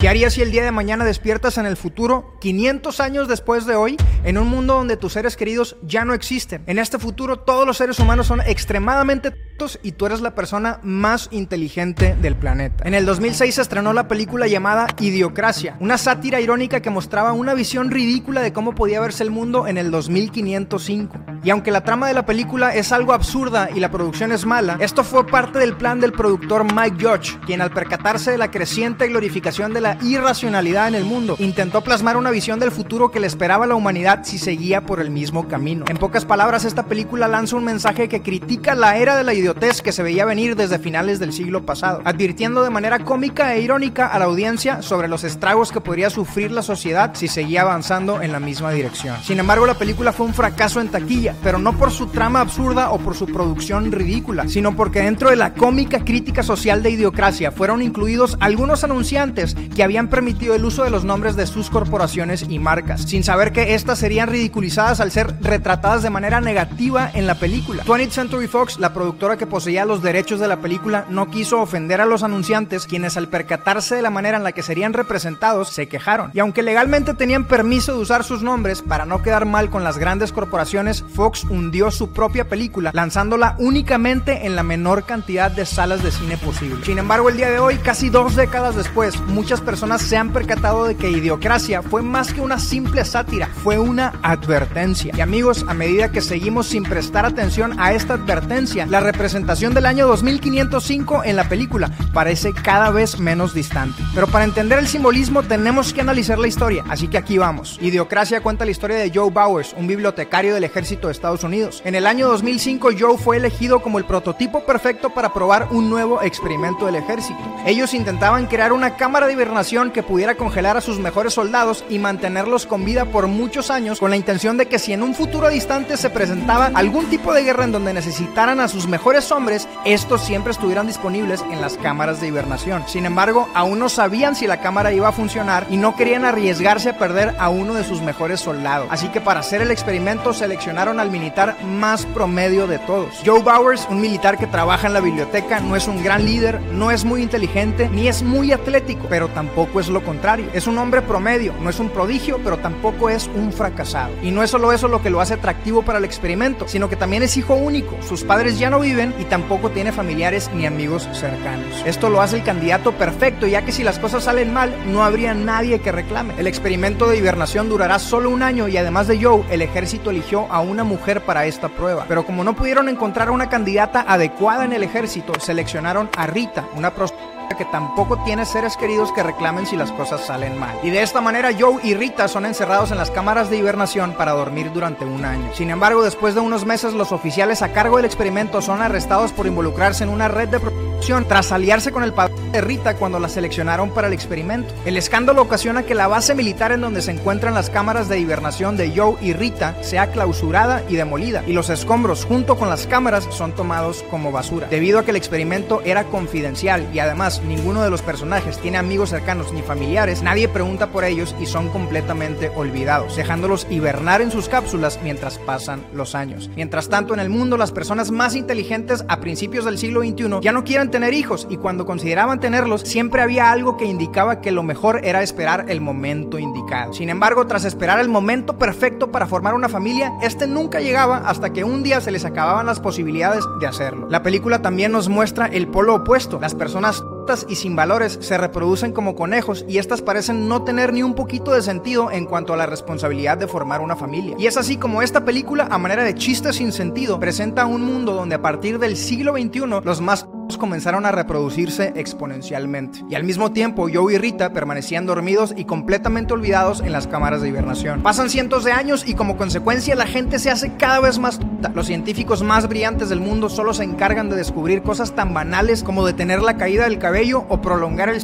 ¿Qué harías si el día de mañana despiertas en el futuro, 500 años después de hoy, en un mundo donde tus seres queridos ya no existen? En este futuro todos los seres humanos son extremadamente tontos y tú eres la persona más inteligente del planeta. En el 2006 se estrenó la película llamada Idiocracia, una sátira irónica que mostraba una visión ridícula de cómo podía verse el mundo en el 2505. Y aunque la trama de la película es algo absurda y la producción es mala, esto fue parte del plan del productor Mike Judge, quien al percatarse de la creciente glorificación de la irracionalidad en el mundo, intentó plasmar una visión del futuro que le esperaba a la humanidad si seguía por el mismo camino. En pocas palabras, esta película lanza un mensaje que critica la era de la idiotez que se veía venir desde finales del siglo pasado, advirtiendo de manera cómica e irónica a la audiencia sobre los estragos que podría sufrir la sociedad si seguía avanzando en la misma dirección. Sin embargo, la película fue un fracaso en taquilla, pero no por su trama absurda o por su producción ridícula, sino porque dentro de la cómica crítica social de idiocracia fueron incluidos algunos anunciantes que habían permitido el uso de los nombres de sus corporaciones y marcas, sin saber que éstas serían ridiculizadas al ser retratadas de manera negativa en la película. 20th Century Fox, la productora que poseía los derechos de la película, no quiso ofender a los anunciantes, quienes al percatarse de la manera en la que serían representados, se quejaron. Y aunque legalmente tenían permiso de usar sus nombres para no quedar mal con las grandes corporaciones, Fox hundió su propia película, lanzándola únicamente en la menor cantidad de salas de cine posible. Sin embargo, el día de hoy, casi dos décadas después, muchas personas personas se han percatado de que Idiocracia fue más que una simple sátira, fue una advertencia. Y amigos, a medida que seguimos sin prestar atención a esta advertencia, la representación del año 2505 en la película parece cada vez menos distante. Pero para entender el simbolismo tenemos que analizar la historia, así que aquí vamos. Idiocracia cuenta la historia de Joe Bowers, un bibliotecario del ejército de Estados Unidos. En el año 2005 Joe fue elegido como el prototipo perfecto para probar un nuevo experimento del ejército. Ellos intentaban crear una cámara de hibernación que pudiera congelar a sus mejores soldados y mantenerlos con vida por muchos años con la intención de que si en un futuro distante se presentaba algún tipo de guerra en donde necesitaran a sus mejores hombres, estos siempre estuvieran disponibles en las cámaras de hibernación. Sin embargo, aún no sabían si la cámara iba a funcionar y no querían arriesgarse a perder a uno de sus mejores soldados. Así que para hacer el experimento seleccionaron al militar más promedio de todos. Joe Bowers, un militar que trabaja en la biblioteca, no es un gran líder, no es muy inteligente, ni es muy atlético, pero tampoco tampoco es lo contrario. Es un hombre promedio, no es un prodigio, pero tampoco es un fracasado. Y no es solo eso lo que lo hace atractivo para el experimento, sino que también es hijo único. Sus padres ya no viven y tampoco tiene familiares ni amigos cercanos. Esto lo hace el candidato perfecto, ya que si las cosas salen mal, no habría nadie que reclame. El experimento de hibernación durará solo un año y además de Joe, el ejército eligió a una mujer para esta prueba. Pero como no pudieron encontrar una candidata adecuada en el ejército, seleccionaron a Rita, una prostituta que tampoco tiene seres queridos que reclamen si las cosas salen mal. Y de esta manera Joe y Rita son encerrados en las cámaras de hibernación para dormir durante un año. Sin embargo, después de unos meses los oficiales a cargo del experimento son arrestados por involucrarse en una red de tras aliarse con el padre de Rita cuando la seleccionaron para el experimento. El escándalo ocasiona que la base militar en donde se encuentran las cámaras de hibernación de Joe y Rita sea clausurada y demolida, y los escombros junto con las cámaras son tomados como basura, debido a que el experimento era confidencial y además ninguno de los personajes tiene amigos cercanos ni familiares, nadie pregunta por ellos y son completamente olvidados, dejándolos hibernar en sus cápsulas mientras pasan los años. Mientras tanto, en el mundo, las personas más inteligentes a principios del siglo XXI ya no quieren tener hijos y cuando consideraban tenerlos, siempre había algo que indicaba que lo mejor era esperar el momento indicado. Sin embargo, tras esperar el momento perfecto para formar una familia, este nunca llegaba hasta que un día se les acababan las posibilidades de hacerlo. La película también nos muestra el polo opuesto, las personas y sin valores se reproducen como conejos y estas parecen no tener ni un poquito de sentido en cuanto a la responsabilidad de formar una familia. Y es así como esta película, a manera de chiste sin sentido, presenta un mundo donde a partir del siglo XXI los más comenzaron a reproducirse exponencialmente. Y al mismo tiempo, Joe y Rita permanecían dormidos y completamente olvidados en las cámaras de hibernación. Pasan cientos de años y como consecuencia la gente se hace cada vez más. Los científicos más brillantes del mundo solo se encargan de descubrir cosas tan banales como detener la caída del cabello o prolongar el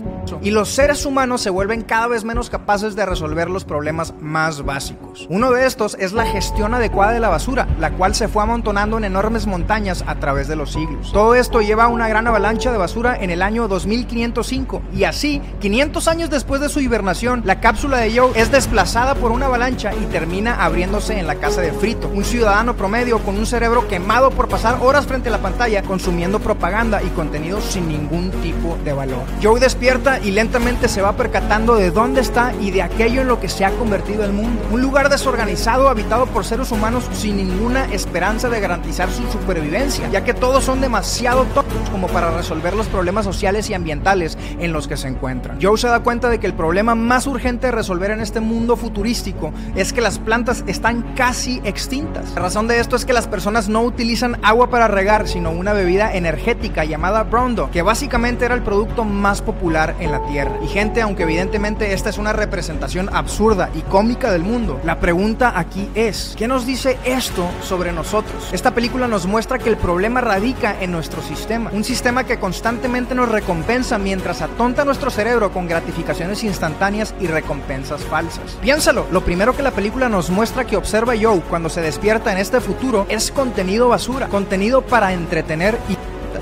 Y los seres humanos se vuelven cada vez menos capaces de resolver los problemas más básicos. Uno de estos es la gestión adecuada de la basura, la cual se fue amontonando en enormes montañas a través de los siglos. Todo esto lleva a una gran gran avalancha de basura en el año 2505 y así, 500 años después de su hibernación, la cápsula de Joe es desplazada por una avalancha y termina abriéndose en la casa de Frito, un ciudadano promedio con un cerebro quemado por pasar horas frente a la pantalla consumiendo propaganda y contenido sin ningún tipo de valor. Joe despierta y lentamente se va percatando de dónde está y de aquello en lo que se ha convertido el mundo. Un lugar desorganizado habitado por seres humanos sin ninguna esperanza de garantizar su supervivencia, ya que todos son demasiado tóxicos como para resolver los problemas sociales y ambientales en los que se encuentran. Joe se da cuenta de que el problema más urgente de resolver en este mundo futurístico es que las plantas están casi extintas. La razón de esto es que las personas no utilizan agua para regar, sino una bebida energética llamada Brondo, que básicamente era el producto más popular en la Tierra. Y gente, aunque evidentemente esta es una representación absurda y cómica del mundo, la pregunta aquí es, ¿qué nos dice esto sobre nosotros? Esta película nos muestra que el problema radica en nuestro sistema, un sistema que constantemente nos recompensa mientras atonta nuestro cerebro con gratificaciones instantáneas y recompensas falsas. Piénsalo, lo primero que la película nos muestra que observa Joe cuando se despierta en este futuro es contenido basura, contenido para entretener y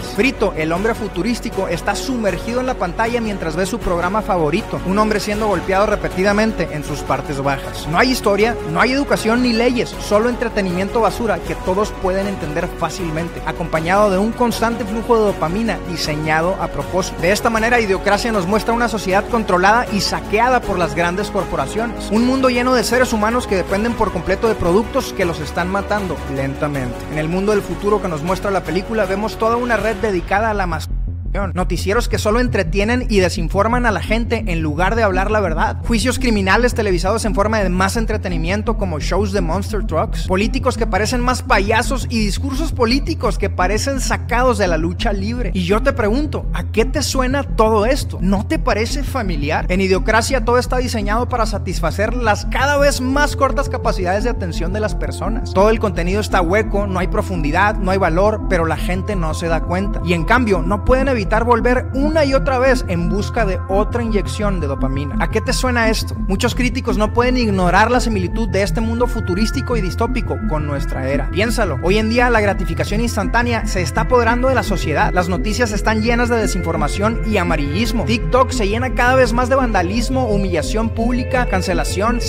Frito, el hombre futurístico, está sumergido en la pantalla mientras ve su programa favorito, un hombre siendo golpeado repetidamente en sus partes bajas. No hay historia, no hay educación ni leyes, solo entretenimiento basura que todos pueden entender fácilmente, acompañado de un constante flujo de dopamina diseñado a propósito. De esta manera, Idiocracia nos muestra una sociedad controlada y saqueada por las grandes corporaciones, un mundo lleno de seres humanos que dependen por completo de productos que los están matando lentamente. En el mundo del futuro que nos muestra la película, vemos toda una red dedicada a la mascota Noticieros que solo entretienen y desinforman a la gente en lugar de hablar la verdad. Juicios criminales televisados en forma de más entretenimiento como shows de Monster Trucks. Políticos que parecen más payasos y discursos políticos que parecen sacados de la lucha libre. Y yo te pregunto, ¿a qué te suena todo esto? ¿No te parece familiar? En Idiocracia todo está diseñado para satisfacer las cada vez más cortas capacidades de atención de las personas. Todo el contenido está hueco, no hay profundidad, no hay valor, pero la gente no se da cuenta. Y en cambio, no pueden evitar volver una y otra vez en busca de otra inyección de dopamina. ¿A qué te suena esto? Muchos críticos no pueden ignorar la similitud de este mundo futurístico y distópico con nuestra era. Piénsalo, hoy en día la gratificación instantánea se está apoderando de la sociedad. Las noticias están llenas de desinformación y amarillismo. TikTok se llena cada vez más de vandalismo, humillación pública, cancelación,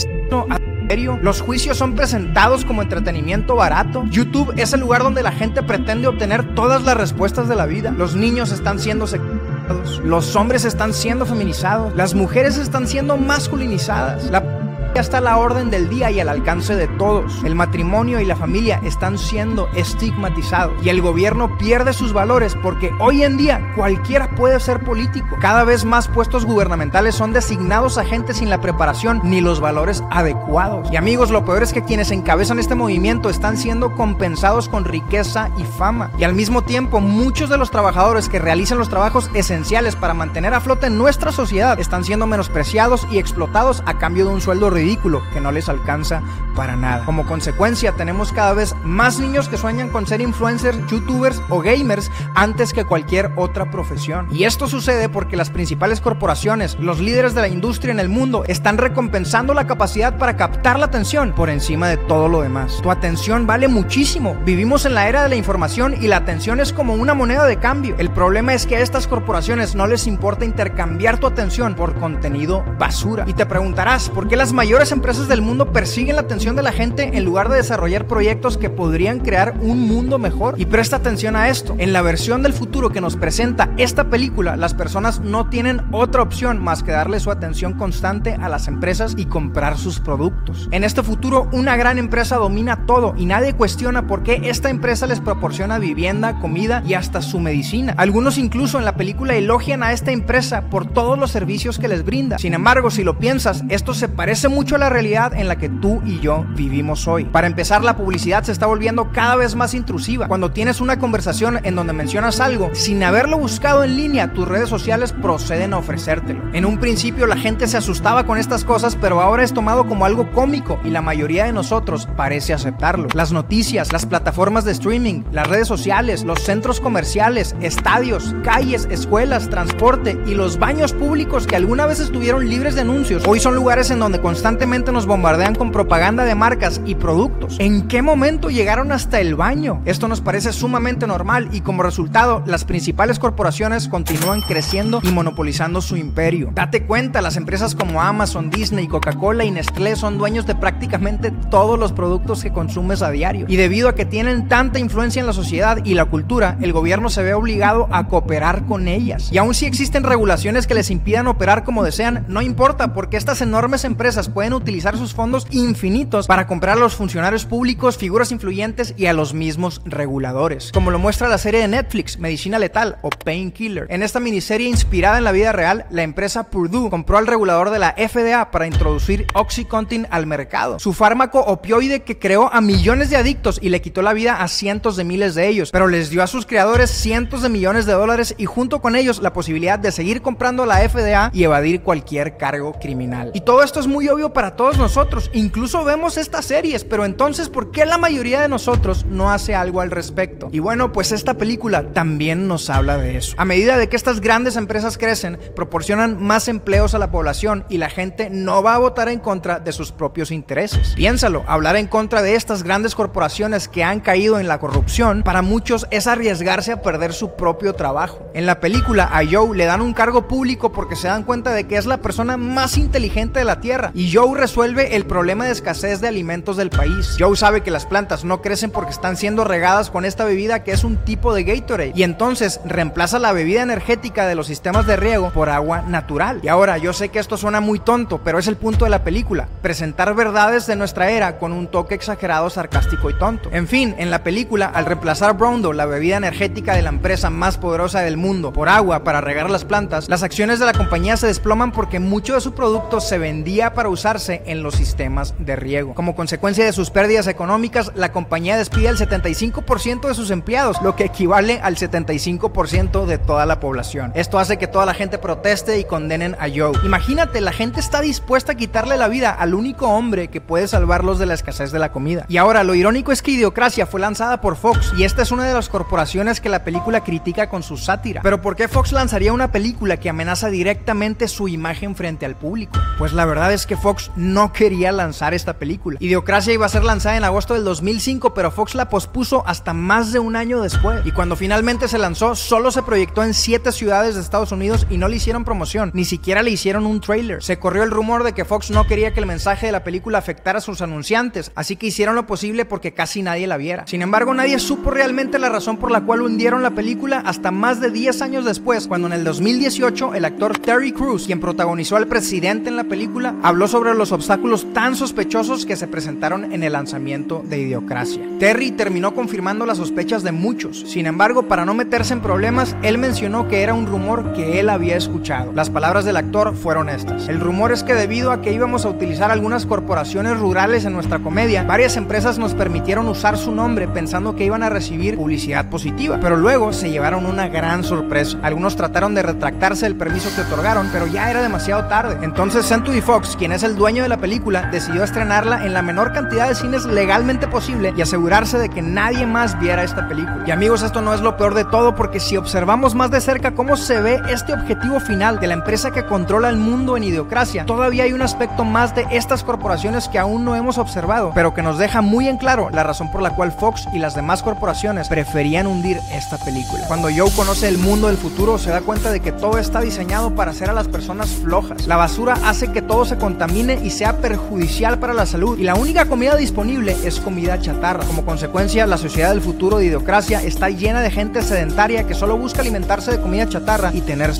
los juicios son presentados como entretenimiento barato. YouTube es el lugar donde la gente pretende obtener todas las respuestas de la vida. Los niños están siendo secuestrados. Los hombres están siendo feminizados. Las mujeres están siendo masculinizadas. La está la orden del día y al alcance de todos. El matrimonio y la familia están siendo estigmatizados y el gobierno pierde sus valores porque hoy en día cualquiera puede ser político. Cada vez más puestos gubernamentales son designados a gente sin la preparación ni los valores adecuados. Y amigos, lo peor es que quienes encabezan este movimiento están siendo compensados con riqueza y fama. Y al mismo tiempo, muchos de los trabajadores que realizan los trabajos esenciales para mantener a flote nuestra sociedad están siendo menospreciados y explotados a cambio de un sueldo ridículo que no les alcanza para nada. Como consecuencia, tenemos cada vez más niños que sueñan con ser influencers, youtubers o gamers antes que cualquier otra profesión. Y esto sucede porque las principales corporaciones, los líderes de la industria en el mundo, están recompensando la capacidad para captar la atención por encima de todo lo demás. Tu atención vale muchísimo. Vivimos en la era de la información y la atención es como una moneda de cambio. El problema es que a estas corporaciones no les importa intercambiar tu atención por contenido basura. Y te preguntarás, ¿por qué las mayores mayores empresas del mundo persiguen la atención de la gente en lugar de desarrollar proyectos que podrían crear un mundo mejor. Y presta atención a esto. En la versión del futuro que nos presenta esta película, las personas no tienen otra opción más que darle su atención constante a las empresas y comprar sus productos. En este futuro, una gran empresa domina todo y nadie cuestiona por qué esta empresa les proporciona vivienda, comida y hasta su medicina. Algunos incluso en la película elogian a esta empresa por todos los servicios que les brinda. Sin embargo, si lo piensas, esto se parece mucho la realidad en la que tú y yo vivimos hoy. Para empezar, la publicidad se está volviendo cada vez más intrusiva. Cuando tienes una conversación en donde mencionas algo, sin haberlo buscado en línea, tus redes sociales proceden a ofrecértelo. En un principio la gente se asustaba con estas cosas, pero ahora es tomado como algo cómico y la mayoría de nosotros parece aceptarlo. Las noticias, las plataformas de streaming, las redes sociales, los centros comerciales, estadios, calles, escuelas, transporte y los baños públicos que alguna vez estuvieron libres de anuncios, hoy son lugares en donde constantemente constantemente nos bombardean con propaganda de marcas y productos. ¿En qué momento llegaron hasta el baño? Esto nos parece sumamente normal y como resultado las principales corporaciones continúan creciendo y monopolizando su imperio. Date cuenta, las empresas como Amazon, Disney, Coca-Cola y Nestlé son dueños de prácticamente todos los productos que consumes a diario. Y debido a que tienen tanta influencia en la sociedad y la cultura, el gobierno se ve obligado a cooperar con ellas. Y aun si existen regulaciones que les impidan operar como desean, no importa porque estas enormes empresas pueden utilizar sus fondos infinitos para comprar a los funcionarios públicos, figuras influyentes y a los mismos reguladores. Como lo muestra la serie de Netflix, Medicina Letal o Painkiller. En esta miniserie inspirada en la vida real, la empresa Purdue compró al regulador de la FDA para introducir Oxycontin al mercado. Su fármaco opioide que creó a millones de adictos y le quitó la vida a cientos de miles de ellos, pero les dio a sus creadores cientos de millones de dólares y junto con ellos la posibilidad de seguir comprando la FDA y evadir cualquier cargo criminal. Y todo esto es muy obvio para todos nosotros, incluso vemos estas series, pero entonces ¿por qué la mayoría de nosotros no hace algo al respecto? Y bueno, pues esta película también nos habla de eso. A medida de que estas grandes empresas crecen, proporcionan más empleos a la población y la gente no va a votar en contra de sus propios intereses. Piénsalo, hablar en contra de estas grandes corporaciones que han caído en la corrupción, para muchos es arriesgarse a perder su propio trabajo. En la película a Joe le dan un cargo público porque se dan cuenta de que es la persona más inteligente de la Tierra y Joe resuelve el problema de escasez de alimentos del país. Joe sabe que las plantas no crecen porque están siendo regadas con esta bebida que es un tipo de Gatorade y entonces reemplaza la bebida energética de los sistemas de riego por agua natural. Y ahora yo sé que esto suena muy tonto, pero es el punto de la película, presentar verdades de nuestra era con un toque exagerado, sarcástico y tonto. En fin, en la película, al reemplazar Broundo, la bebida energética de la empresa más poderosa del mundo, por agua para regar las plantas, las acciones de la compañía se desploman porque mucho de su producto se vendía para en los sistemas de riego. Como consecuencia de sus pérdidas económicas, la compañía despide al 75% de sus empleados, lo que equivale al 75% de toda la población. Esto hace que toda la gente proteste y condenen a Joe. Imagínate, la gente está dispuesta a quitarle la vida al único hombre que puede salvarlos de la escasez de la comida. Y ahora, lo irónico es que Idiocracia fue lanzada por Fox y esta es una de las corporaciones que la película critica con su sátira. Pero ¿por qué Fox lanzaría una película que amenaza directamente su imagen frente al público? Pues la verdad es que Fox no quería lanzar esta película. Idiocracia iba a ser lanzada en agosto del 2005, pero Fox la pospuso hasta más de un año después. Y cuando finalmente se lanzó, solo se proyectó en siete ciudades de Estados Unidos y no le hicieron promoción, ni siquiera le hicieron un trailer. Se corrió el rumor de que Fox no quería que el mensaje de la película afectara a sus anunciantes, así que hicieron lo posible porque casi nadie la viera. Sin embargo, nadie supo realmente la razón por la cual hundieron la película hasta más de 10 años después, cuando en el 2018 el actor Terry Crews, quien protagonizó al presidente en la película, habló sobre los obstáculos tan sospechosos que se presentaron en el lanzamiento de Idiocracia. Terry terminó confirmando las sospechas de muchos. Sin embargo, para no meterse en problemas, él mencionó que era un rumor que él había escuchado. Las palabras del actor fueron estas. El rumor es que debido a que íbamos a utilizar algunas corporaciones rurales en nuestra comedia, varias empresas nos permitieron usar su nombre pensando que iban a recibir publicidad positiva, pero luego se llevaron una gran sorpresa. Algunos trataron de retractarse del permiso que otorgaron, pero ya era demasiado tarde. Entonces Century Fox, quien es el dueño de la película, decidió estrenarla en la menor cantidad de cines legalmente posible y asegurarse de que nadie más viera esta película. Y amigos, esto no es lo peor de todo porque si observamos más de cerca cómo se ve este objetivo final de la empresa que controla el mundo en idiocracia, todavía hay un aspecto más de estas corporaciones que aún no hemos observado, pero que nos deja muy en claro la razón por la cual Fox y las demás corporaciones preferían hundir esta película. Cuando Joe conoce el mundo del futuro, se da cuenta de que todo está diseñado para hacer a las personas flojas. La basura hace que todo se contamine y sea perjudicial para la salud, y la única comida disponible es comida chatarra. Como consecuencia, la sociedad del futuro de idiocracia está llena de gente sedentaria que solo busca alimentarse de comida chatarra y tener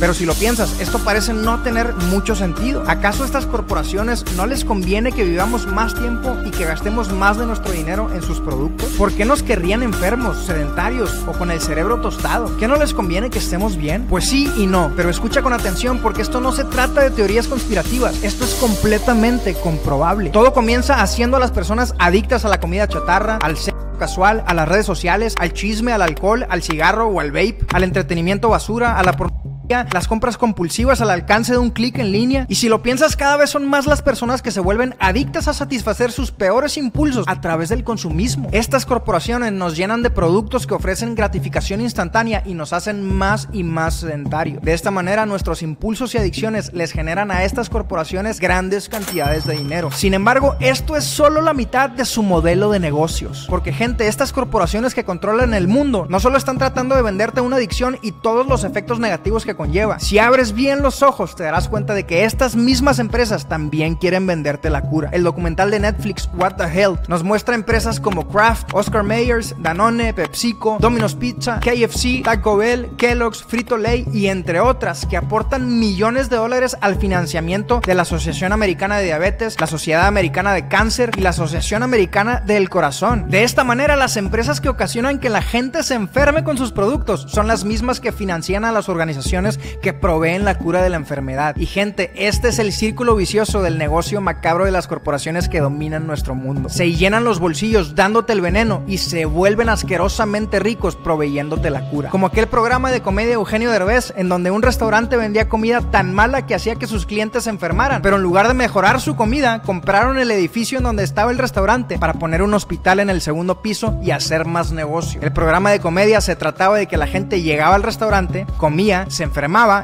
Pero si lo piensas, esto parece no tener mucho sentido. ¿Acaso a estas corporaciones no les conviene que vivamos más tiempo y que gastemos más de nuestro dinero en sus productos? ¿Por qué nos querrían enfermos, sedentarios o con el cerebro tostado? ¿Qué no les conviene que estemos bien? Pues sí y no, pero escucha con atención porque esto no se trata de teorías conspirativas, esto es completamente comprobable. Todo comienza haciendo a las personas adictas a la comida chatarra, al sexo casual, a las redes sociales, al chisme, al alcohol, al cigarro o al vape, al entretenimiento basura, a la pornografía las compras compulsivas al alcance de un clic en línea. Y si lo piensas, cada vez son más las personas que se vuelven adictas a satisfacer sus peores impulsos a través del consumismo. Estas corporaciones nos llenan de productos que ofrecen gratificación instantánea y nos hacen más y más sedentarios. De esta manera, nuestros impulsos y adicciones les generan a estas corporaciones grandes cantidades de dinero. Sin embargo, esto es solo la mitad de su modelo de negocios. Porque gente, estas corporaciones que controlan el mundo no solo están tratando de venderte una adicción y todos los efectos negativos que conlleva. Si abres bien los ojos, te darás cuenta de que estas mismas empresas también quieren venderte la cura. El documental de Netflix What the Health nos muestra empresas como Kraft, Oscar Mayers, Danone, PepsiCo, Domino's Pizza, KFC, Taco Bell, Kellogg's, Frito Lay y entre otras que aportan millones de dólares al financiamiento de la Asociación Americana de Diabetes, la Sociedad Americana de Cáncer y la Asociación Americana del Corazón. De esta manera, las empresas que ocasionan que la gente se enferme con sus productos son las mismas que financian a las organizaciones que proveen la cura de la enfermedad. Y gente, este es el círculo vicioso del negocio macabro de las corporaciones que dominan nuestro mundo. Se llenan los bolsillos dándote el veneno y se vuelven asquerosamente ricos proveyéndote la cura. Como aquel programa de comedia Eugenio Derbez en donde un restaurante vendía comida tan mala que hacía que sus clientes se enfermaran, pero en lugar de mejorar su comida, compraron el edificio en donde estaba el restaurante para poner un hospital en el segundo piso y hacer más negocio. El programa de comedia se trataba de que la gente llegaba al restaurante, comía, se enfermaba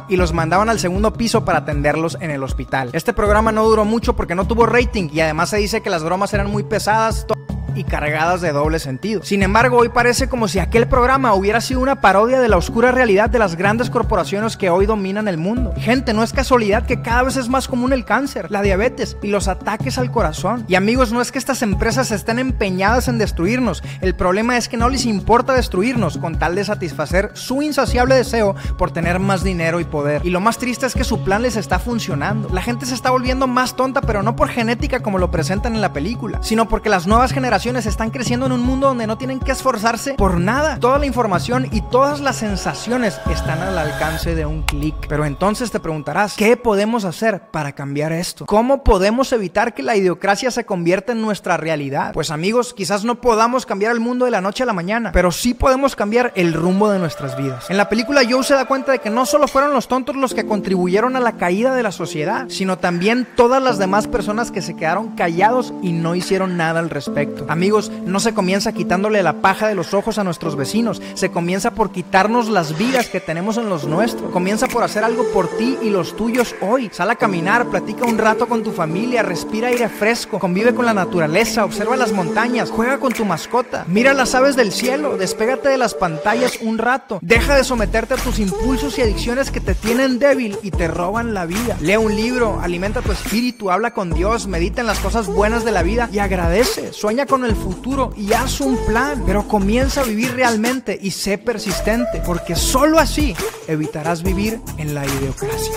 y los mandaban al segundo piso para atenderlos en el hospital. Este programa no duró mucho porque no tuvo rating y además se dice que las bromas eran muy pesadas y cargadas de doble sentido. Sin embargo, hoy parece como si aquel programa hubiera sido una parodia de la oscura realidad de las grandes corporaciones que hoy dominan el mundo. Gente, no es casualidad que cada vez es más común el cáncer, la diabetes y los ataques al corazón. Y amigos, no es que estas empresas estén empeñadas en destruirnos, el problema es que no les importa destruirnos con tal de satisfacer su insaciable deseo por tener más dinero y poder. Y lo más triste es que su plan les está funcionando. La gente se está volviendo más tonta, pero no por genética como lo presentan en la película, sino porque las nuevas generaciones están creciendo en un mundo donde no tienen que esforzarse por nada. Toda la información y todas las sensaciones están al alcance de un clic. Pero entonces te preguntarás, ¿qué podemos hacer para cambiar esto? ¿Cómo podemos evitar que la idiocracia se convierta en nuestra realidad? Pues amigos, quizás no podamos cambiar el mundo de la noche a la mañana, pero sí podemos cambiar el rumbo de nuestras vidas. En la película Joe se da cuenta de que no solo fueron los tontos los que contribuyeron a la caída de la sociedad, sino también todas las demás personas que se quedaron callados y no hicieron nada al respecto. Amigos, no se comienza quitándole la paja de los ojos a nuestros vecinos, se comienza por quitarnos las vidas que tenemos en los nuestros. Comienza por hacer algo por ti y los tuyos hoy. Sal a caminar, platica un rato con tu familia, respira aire fresco, convive con la naturaleza, observa las montañas, juega con tu mascota, mira las aves del cielo, despégate de las pantallas un rato, deja de someterte a tus impulsos y adicciones que te tienen débil y te roban la vida. Lee un libro, alimenta tu espíritu, habla con Dios, medita en las cosas buenas de la vida y agradece. Sueña con el futuro y haz un plan, pero comienza a vivir realmente y sé persistente, porque solo así evitarás vivir en la idiocracia.